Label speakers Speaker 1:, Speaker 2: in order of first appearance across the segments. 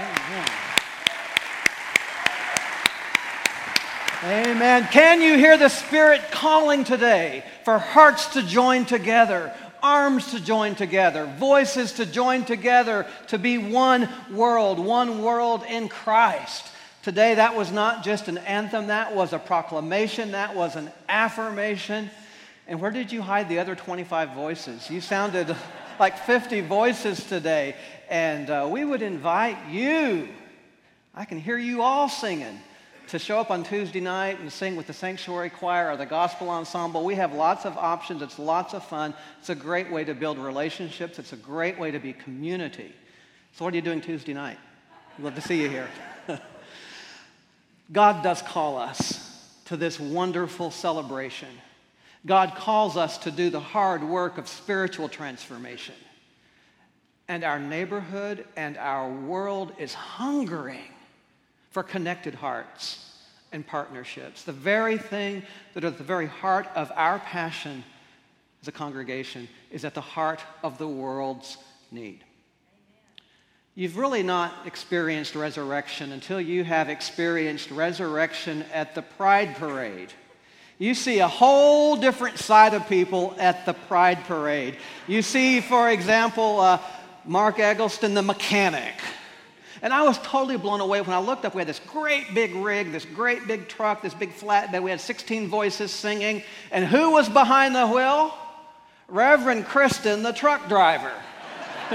Speaker 1: Amen. Amen. Can you hear the Spirit calling today for hearts to join together, arms to join together, voices to join together to be one world, one world in Christ? Today, that was not just an anthem, that was a proclamation, that was an affirmation. And where did you hide the other 25 voices? You sounded like 50 voices today. And uh, we would invite you, I can hear you all singing, to show up on Tuesday night and sing with the Sanctuary Choir or the Gospel Ensemble. We have lots of options, it's lots of fun. It's a great way to build relationships, it's a great way to be community. So, what are you doing Tuesday night? Love to see you here. God does call us to this wonderful celebration. God calls us to do the hard work of spiritual transformation. And our neighborhood and our world is hungering for connected hearts and partnerships. The very thing that at the very heart of our passion as a congregation is at the heart of the world's need. You've really not experienced resurrection until you have experienced resurrection at the Pride Parade. You see a whole different side of people at the Pride Parade. You see, for example, uh, Mark Eggleston, the mechanic. And I was totally blown away when I looked up. We had this great big rig, this great big truck, this big flatbed. We had 16 voices singing. And who was behind the wheel? Reverend Kristen, the truck driver.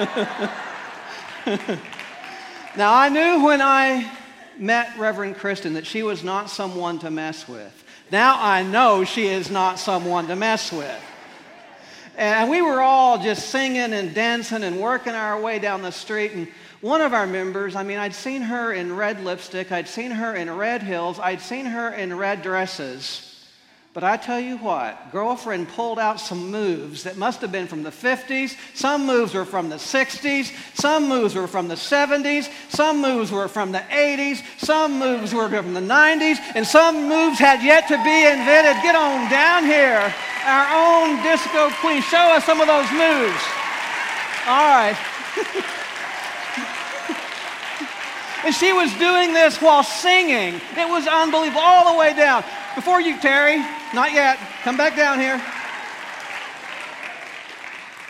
Speaker 1: now, I knew when I met Reverend Kristen that she was not someone to mess with. Now I know she is not someone to mess with. And we were all just singing and dancing and working our way down the street. And one of our members, I mean, I'd seen her in red lipstick, I'd seen her in red heels, I'd seen her in red dresses. But I tell you what, girlfriend pulled out some moves that must have been from the 50s. Some moves were from the 60s. Some moves were from the 70s. Some moves were from the 80s. Some moves were from the 90s. And some moves had yet to be invented. Get on down here. Our own disco queen. Show us some of those moves. All right. and she was doing this while singing. It was unbelievable, all the way down. Before you, Terry, not yet. Come back down here.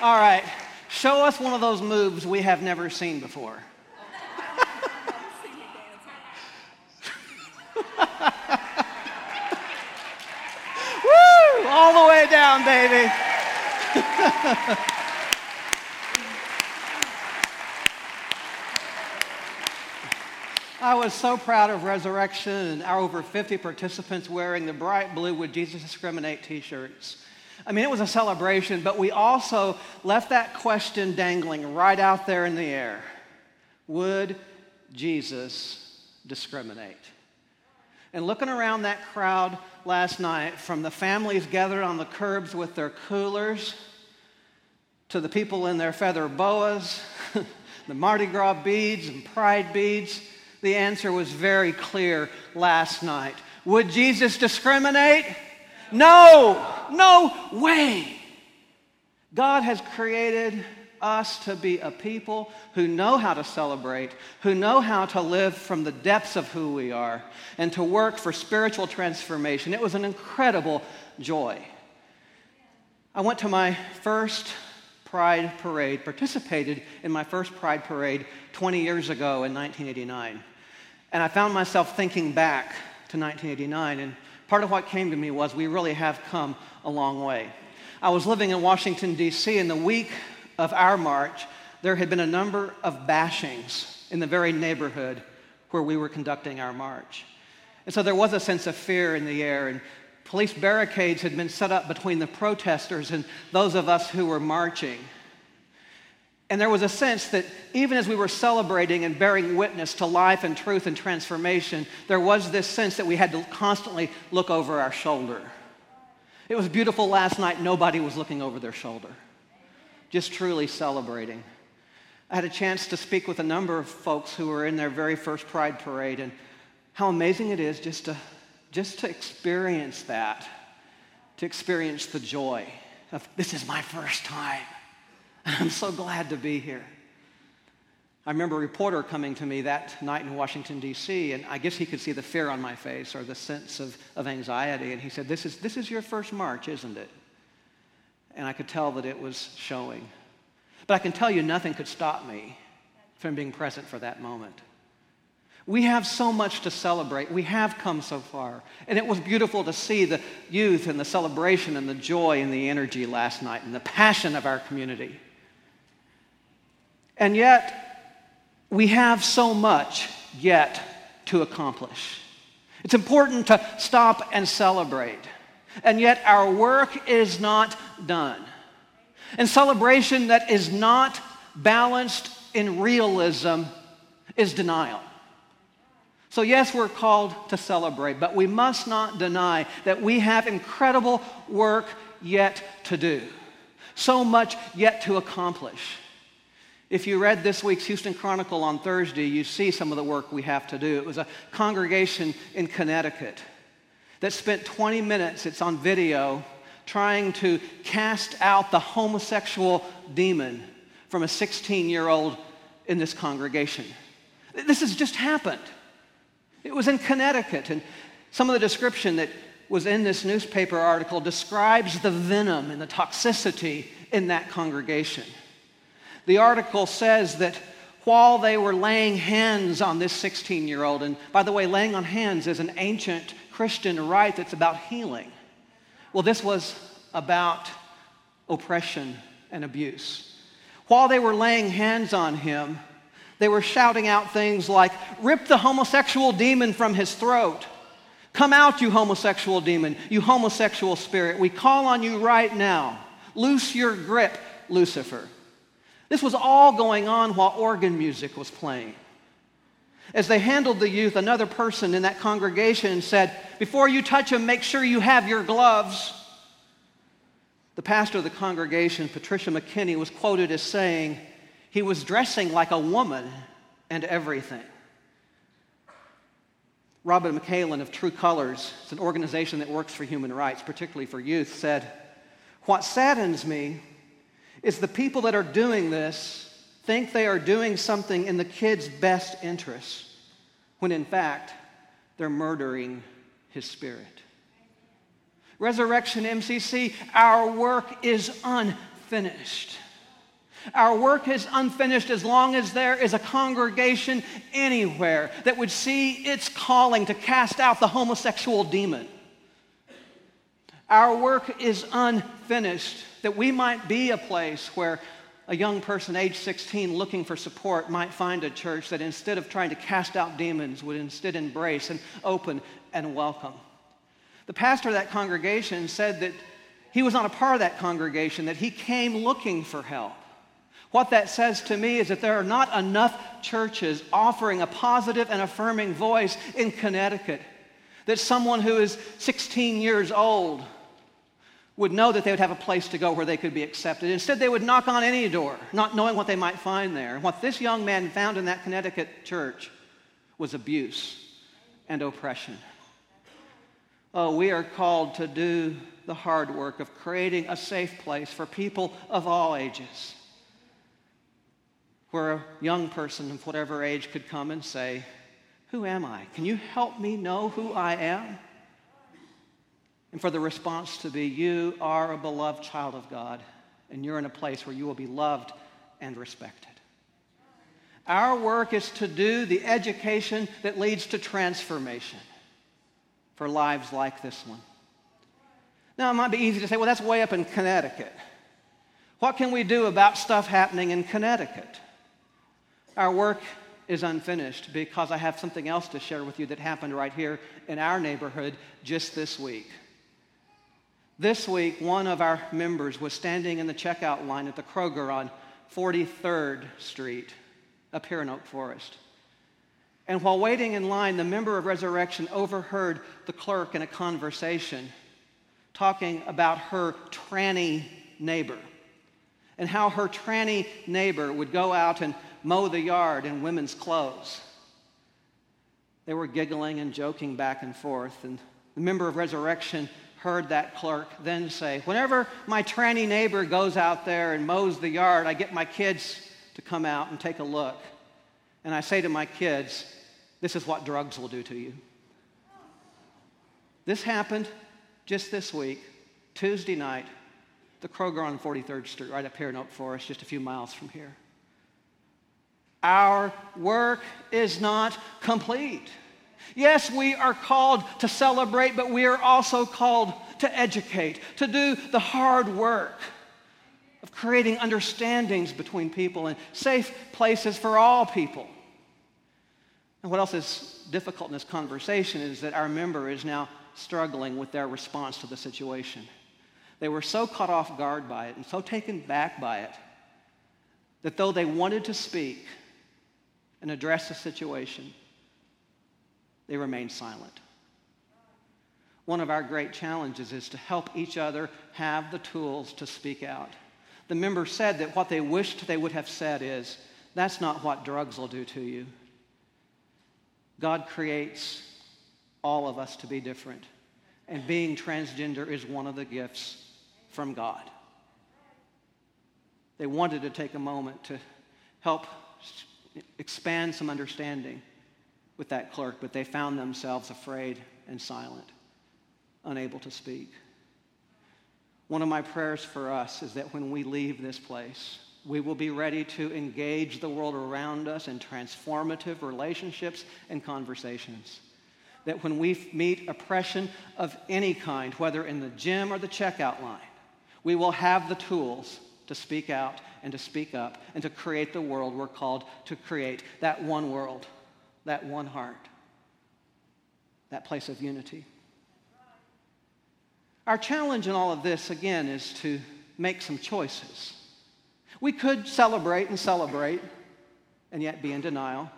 Speaker 1: All right. Show us one of those moves we have never seen before. Woo! All the way down, baby. I was so proud of Resurrection and our over 50 participants wearing the bright blue Would Jesus Discriminate t shirts. I mean, it was a celebration, but we also left that question dangling right out there in the air Would Jesus discriminate? And looking around that crowd last night, from the families gathered on the curbs with their coolers to the people in their feather boas, the Mardi Gras beads and pride beads, the answer was very clear last night. Would Jesus discriminate? No, no way. God has created us to be a people who know how to celebrate, who know how to live from the depths of who we are, and to work for spiritual transformation. It was an incredible joy. I went to my first Pride Parade, participated in my first Pride Parade 20 years ago in 1989. And I found myself thinking back to 1989, and part of what came to me was we really have come a long way. I was living in Washington, D.C., and the week of our march, there had been a number of bashings in the very neighborhood where we were conducting our march. And so there was a sense of fear in the air, and police barricades had been set up between the protesters and those of us who were marching. And there was a sense that even as we were celebrating and bearing witness to life and truth and transformation, there was this sense that we had to constantly look over our shoulder. It was beautiful last night, nobody was looking over their shoulder, just truly celebrating. I had a chance to speak with a number of folks who were in their very first Pride Parade, and how amazing it is just to, just to experience that, to experience the joy of this is my first time. I'm so glad to be here. I remember a reporter coming to me that night in Washington, D.C., and I guess he could see the fear on my face or the sense of, of anxiety. And he said, this is, this is your first march, isn't it? And I could tell that it was showing. But I can tell you, nothing could stop me from being present for that moment. We have so much to celebrate. We have come so far. And it was beautiful to see the youth and the celebration and the joy and the energy last night and the passion of our community. And yet, we have so much yet to accomplish. It's important to stop and celebrate. And yet, our work is not done. And celebration that is not balanced in realism is denial. So, yes, we're called to celebrate, but we must not deny that we have incredible work yet to do, so much yet to accomplish. If you read this week's Houston Chronicle on Thursday, you see some of the work we have to do. It was a congregation in Connecticut that spent 20 minutes, it's on video, trying to cast out the homosexual demon from a 16 year old in this congregation. This has just happened. It was in Connecticut, and some of the description that was in this newspaper article describes the venom and the toxicity in that congregation. The article says that while they were laying hands on this 16 year old, and by the way, laying on hands is an ancient Christian rite that's about healing. Well, this was about oppression and abuse. While they were laying hands on him, they were shouting out things like, Rip the homosexual demon from his throat. Come out, you homosexual demon, you homosexual spirit. We call on you right now. Loose your grip, Lucifer. This was all going on while organ music was playing. As they handled the youth, another person in that congregation said, Before you touch him, make sure you have your gloves. The pastor of the congregation, Patricia McKinney, was quoted as saying, He was dressing like a woman and everything. Robin McHaelen of True Colors, it's an organization that works for human rights, particularly for youth, said, What saddens me is the people that are doing this think they are doing something in the kid's best interest, when in fact, they're murdering his spirit. Resurrection MCC, our work is unfinished. Our work is unfinished as long as there is a congregation anywhere that would see its calling to cast out the homosexual demon. Our work is unfinished that we might be a place where a young person age 16 looking for support might find a church that instead of trying to cast out demons would instead embrace and open and welcome. The pastor of that congregation said that he was not a part of that congregation, that he came looking for help. What that says to me is that there are not enough churches offering a positive and affirming voice in Connecticut. That someone who is 16 years old would know that they would have a place to go where they could be accepted. Instead, they would knock on any door, not knowing what they might find there. What this young man found in that Connecticut church was abuse and oppression. Oh, we are called to do the hard work of creating a safe place for people of all ages, where a young person of whatever age could come and say, Who am I? Can you help me know who I am? And for the response to be, You are a beloved child of God, and you're in a place where you will be loved and respected. Our work is to do the education that leads to transformation for lives like this one. Now, it might be easy to say, well, that's way up in Connecticut. What can we do about stuff happening in Connecticut? Our work is unfinished because I have something else to share with you that happened right here in our neighborhood just this week. This week, one of our members was standing in the checkout line at the Kroger on 43rd Street up here in Oak Forest. And while waiting in line, the member of Resurrection overheard the clerk in a conversation talking about her tranny neighbor and how her tranny neighbor would go out and mow the yard in women's clothes. They were giggling and joking back and forth, and the member of Resurrection heard that clerk then say, Whenever my tranny neighbor goes out there and mows the yard, I get my kids to come out and take a look And I say to my kids, this is what drugs will do to you. This happened just this week, Tuesday night, the Kroger on 43rd Street, right up here in Oak Forest, just a few miles from here. Our work is not complete. Yes, we are called to celebrate, but we are also called to educate, to do the hard work of creating understandings between people and safe places for all people. And what else is difficult in this conversation is that our member is now struggling with their response to the situation. They were so caught off guard by it and so taken back by it that though they wanted to speak and address the situation, they remained silent. One of our great challenges is to help each other have the tools to speak out. The member said that what they wished they would have said is, That's not what drugs will do to you. God creates all of us to be different, and being transgender is one of the gifts from God. They wanted to take a moment to help expand some understanding with that clerk, but they found themselves afraid and silent, unable to speak. One of my prayers for us is that when we leave this place, we will be ready to engage the world around us in transformative relationships and conversations. That when we meet oppression of any kind, whether in the gym or the checkout line, we will have the tools to speak out and to speak up and to create the world we're called to create that one world, that one heart, that place of unity. Our challenge in all of this, again, is to make some choices. We could celebrate and celebrate and yet be in denial.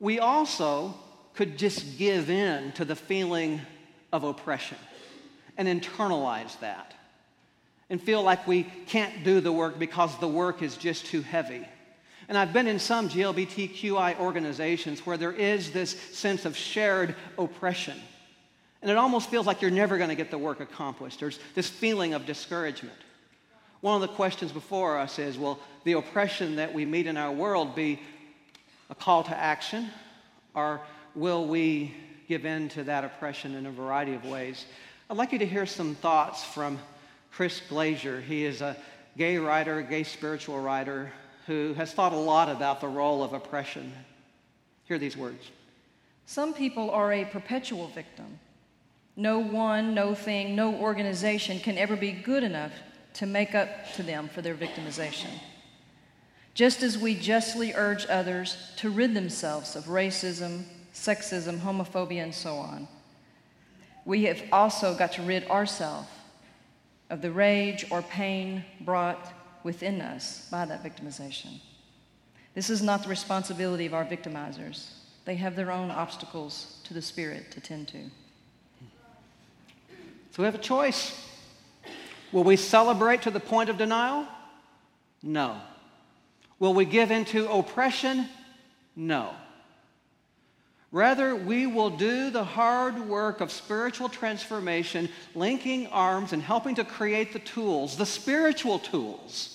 Speaker 1: We also could just give in to the feeling of oppression and internalize that and feel like we can't do the work because the work is just too heavy. And I've been in some GLBTQI organizations where there is this sense of shared oppression. And it almost feels like you're never going to get the work accomplished. There's this feeling of discouragement. One of the questions before us is will the oppression that we meet in our world be a call to action, or will we give in to that oppression in a variety of ways? I'd like you to hear some thoughts from Chris Glaser. He is a gay writer, a gay spiritual writer, who has thought a lot about the role of oppression. Hear these words
Speaker 2: Some people are a perpetual victim. No one, no thing, no organization can ever be good enough to make up to them for their victimization. Just as we justly urge others to rid themselves of racism, sexism, homophobia, and so on, we have also got to rid ourselves of the rage or pain brought within us by that victimization. This is not the responsibility of our victimizers. They have their own obstacles to the spirit to tend to.
Speaker 1: So we have a choice. Will we celebrate to the point of denial? No. Will we give into oppression? No. Rather, we will do the hard work of spiritual transformation, linking arms and helping to create the tools, the spiritual tools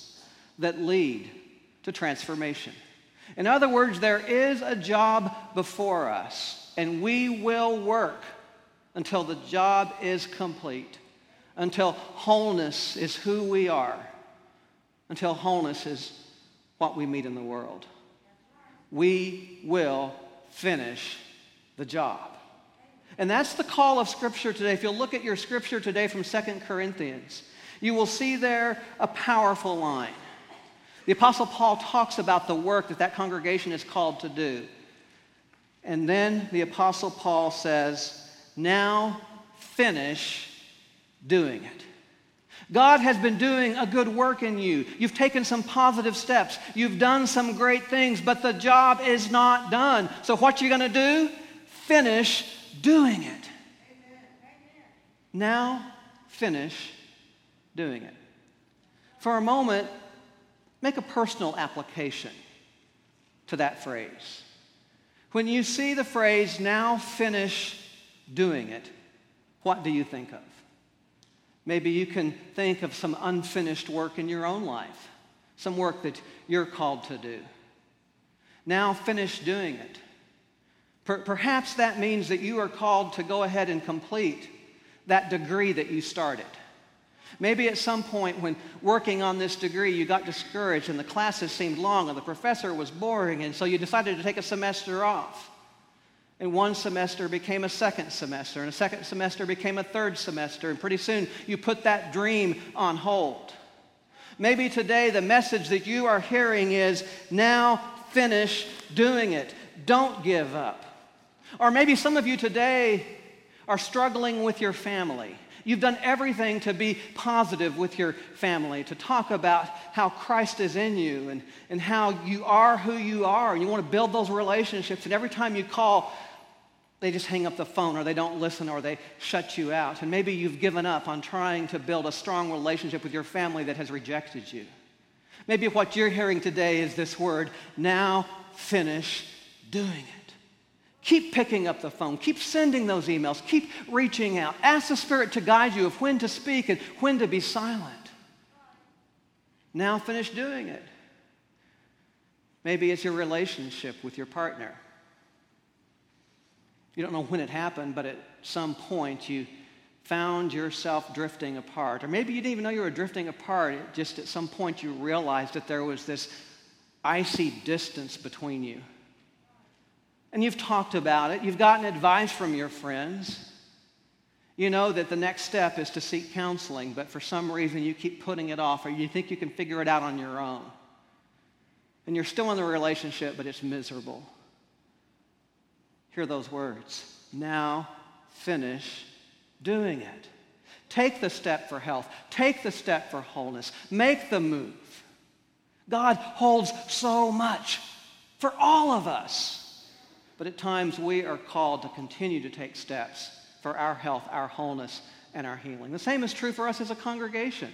Speaker 1: that lead to transformation. In other words, there is a job before us, and we will work until the job is complete until wholeness is who we are, until wholeness is what we meet in the world. We will finish the job. And that's the call of Scripture today. If you'll look at your Scripture today from Second Corinthians, you will see there a powerful line. The Apostle Paul talks about the work that that congregation is called to do. And then the Apostle Paul says, Now finish doing it. God has been doing a good work in you. You've taken some positive steps. You've done some great things, but the job is not done. So, what you going to do? Finish doing it. Now, finish doing it. For a moment, make a personal application to that phrase. When you see the phrase, now finish doing it, what do you think of? Maybe you can think of some unfinished work in your own life, some work that you're called to do. Now finish doing it. Per- perhaps that means that you are called to go ahead and complete that degree that you started. Maybe at some point when working on this degree, you got discouraged and the classes seemed long and the professor was boring, and so you decided to take a semester off. And one semester became a second semester, and a second semester became a third semester, and pretty soon you put that dream on hold. Maybe today the message that you are hearing is now finish doing it. Don't give up. Or maybe some of you today are struggling with your family. You've done everything to be positive with your family, to talk about how Christ is in you and, and how you are who you are, and you want to build those relationships. And every time you call, they just hang up the phone or they don't listen or they shut you out. And maybe you've given up on trying to build a strong relationship with your family that has rejected you. Maybe what you're hearing today is this word now finish doing it. Keep picking up the phone. Keep sending those emails. Keep reaching out. Ask the Spirit to guide you of when to speak and when to be silent. Now finish doing it. Maybe it's your relationship with your partner. You don't know when it happened, but at some point you found yourself drifting apart. Or maybe you didn't even know you were drifting apart. Just at some point you realized that there was this icy distance between you and you've talked about it, you've gotten advice from your friends. You know that the next step is to seek counseling, but for some reason you keep putting it off or you think you can figure it out on your own. And you're still in the relationship, but it's miserable. Hear those words. Now finish doing it. Take the step for health. Take the step for wholeness. Make the move. God holds so much for all of us. But at times we are called to continue to take steps for our health, our wholeness, and our healing. The same is true for us as a congregation.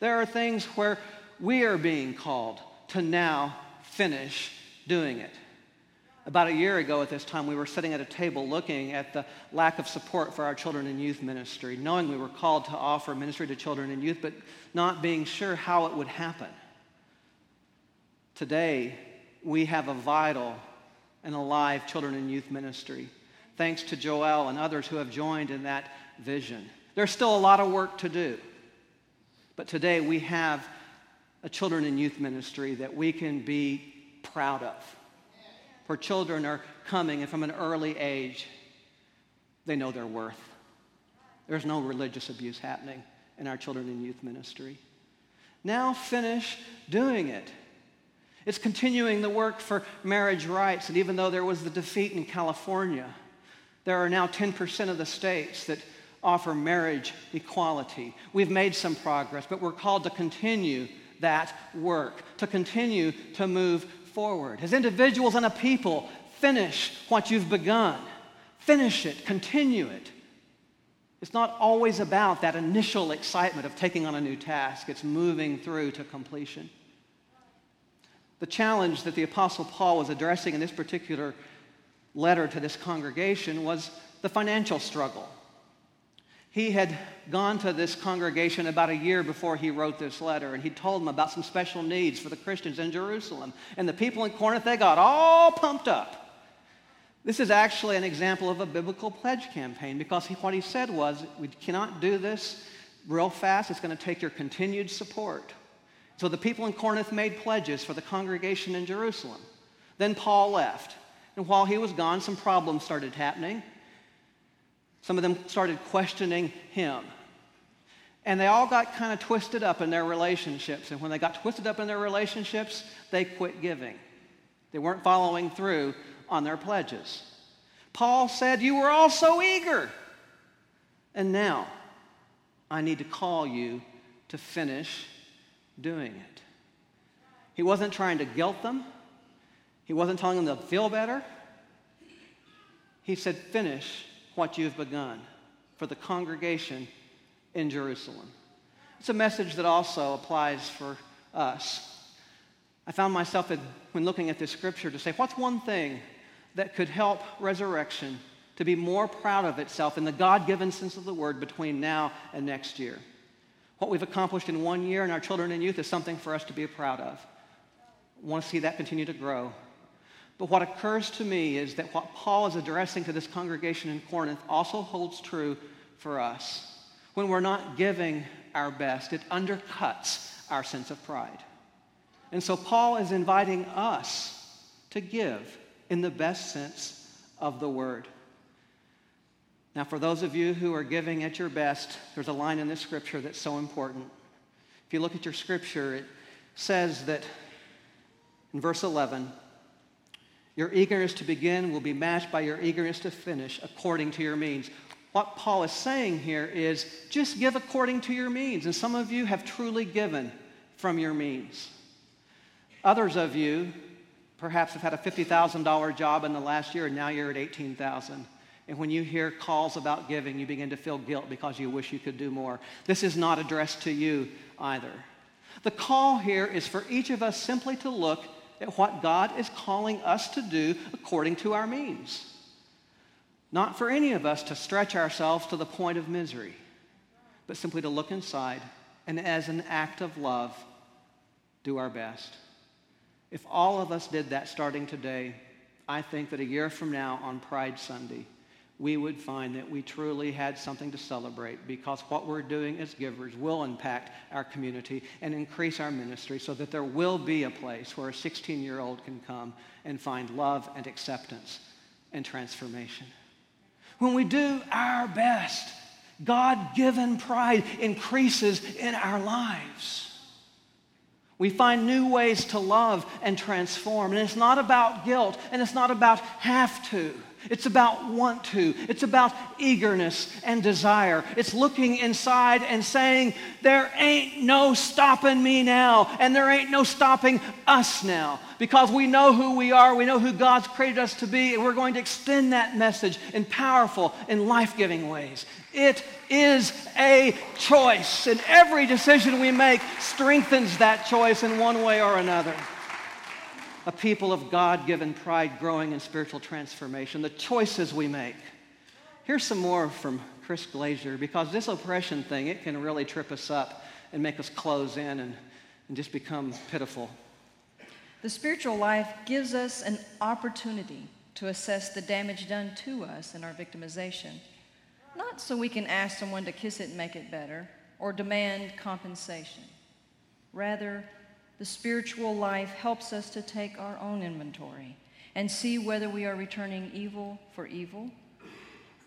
Speaker 1: There are things where we are being called to now finish doing it. About a year ago at this time, we were sitting at a table looking at the lack of support for our children and youth ministry, knowing we were called to offer ministry to children and youth, but not being sure how it would happen. Today, we have a vital and alive children and youth ministry. Thanks to Joel and others who have joined in that vision. There's still a lot of work to do. But today we have a children and youth ministry that we can be proud of. Where children are coming and from an early age, they know their worth. There's no religious abuse happening in our children and youth ministry. Now finish doing it. It's continuing the work for marriage rights. And even though there was the defeat in California, there are now 10% of the states that offer marriage equality. We've made some progress, but we're called to continue that work, to continue to move forward. As individuals and a people, finish what you've begun. Finish it, continue it. It's not always about that initial excitement of taking on a new task, it's moving through to completion. The challenge that the Apostle Paul was addressing in this particular letter to this congregation was the financial struggle. He had gone to this congregation about a year before he wrote this letter, and he told them about some special needs for the Christians in Jerusalem. And the people in Corinth, they got all pumped up. This is actually an example of a biblical pledge campaign because he, what he said was, We cannot do this real fast. It's going to take your continued support. So the people in Corinth made pledges for the congregation in Jerusalem. Then Paul left. And while he was gone, some problems started happening. Some of them started questioning him. And they all got kind of twisted up in their relationships. And when they got twisted up in their relationships, they quit giving. They weren't following through on their pledges. Paul said, You were all so eager. And now I need to call you to finish doing it. He wasn't trying to guilt them, he wasn't telling them to feel better. He said, Finish what you've begun for the congregation in Jerusalem. It's a message that also applies for us. I found myself, when looking at this scripture, to say, What's one thing that could help resurrection to be more proud of itself in the God given sense of the word between now and next year? What we've accomplished in one year in our children and youth is something for us to be proud of. I want to see that continue to grow. But what occurs to me is that what Paul is addressing to this congregation in Corinth also holds true for us. When we're not giving our best, it undercuts our sense of pride. And so Paul is inviting us to give in the best sense of the word. Now, for those of you who are giving at your best, there's a line in this scripture that's so important. If you look at your scripture, it says that in verse 11, your eagerness to begin will be matched by your eagerness to finish according to your means. What Paul is saying here is just give according to your means. And some of you have truly given from your means. Others of you perhaps have had a $50,000 job in the last year and now you're at 18,000. And when you hear calls about giving, you begin to feel guilt because you wish you could do more. This is not addressed to you either. The call here is for each of us simply to look at what God is calling us to do according to our means. Not for any of us to stretch ourselves to the point of misery, but simply to look inside and, as an act of love, do our best. If all of us did that starting today, I think that a year from now on Pride Sunday, we would find that we truly had something to celebrate because what we're doing as givers will impact our community and increase our ministry so that there will be a place where a 16 year old can come and find love and acceptance and transformation. When we do our best, God given pride increases in our lives. We find new ways to love and transform. And it's not about guilt and it's not about have to. It's about want to. It's about eagerness and desire. It's looking inside and saying, There ain't no stopping me now, and there ain't no stopping us now. Because we know who we are, we know who God's created us to be, and we're going to extend that message in powerful and life giving ways. It is a choice, and every decision we make strengthens that choice in one way or another a people of God given pride growing in spiritual transformation, the choices we make. Here's some more from Chris Glaser because this oppression thing, it can really trip us up and make us close in and, and just become pitiful.
Speaker 2: The spiritual life gives us an opportunity to assess the damage done to us in our victimization. Not so we can ask someone to kiss it and make it better or demand compensation. Rather, the spiritual life helps us to take our own inventory and see whether we are returning evil for evil,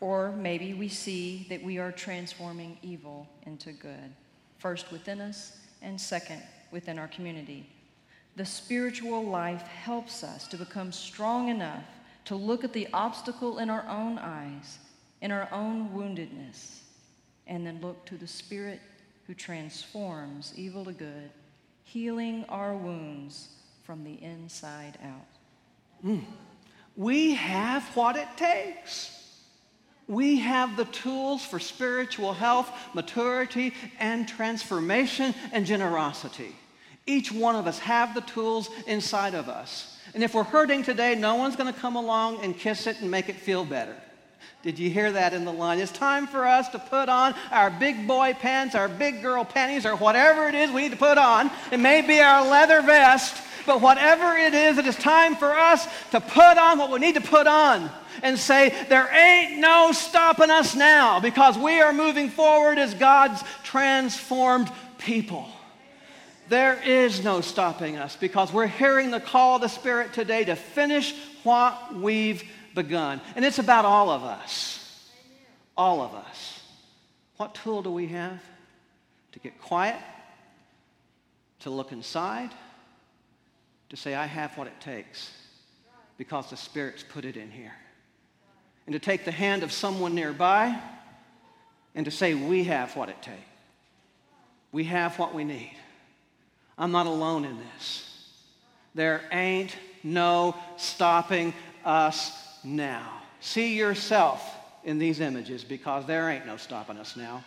Speaker 2: or maybe we see that we are transforming evil into good, first within us and second within our community. The spiritual life helps us to become strong enough to look at the obstacle in our own eyes, in our own woundedness, and then look to the Spirit who transforms evil to good healing our wounds from the inside out.
Speaker 1: Mm. We have what it takes. We have the tools for spiritual health, maturity, and transformation and generosity. Each one of us have the tools inside of us. And if we're hurting today, no one's going to come along and kiss it and make it feel better. Did you hear that in the line? It's time for us to put on our big boy pants, our big girl panties, or whatever it is we need to put on. It may be our leather vest, but whatever it is, it is time for us to put on what we need to put on and say, There ain't no stopping us now because we are moving forward as God's transformed people. There is no stopping us because we're hearing the call of the Spirit today to finish what we've begun. And it's about all of us. All of us. What tool do we have? To get quiet, to look inside, to say, I have what it takes because the Spirit's put it in here. And to take the hand of someone nearby and to say, We have what it takes. We have what we need. I'm not alone in this. There ain't no stopping us now. See yourself in these images because there ain't no stopping us now.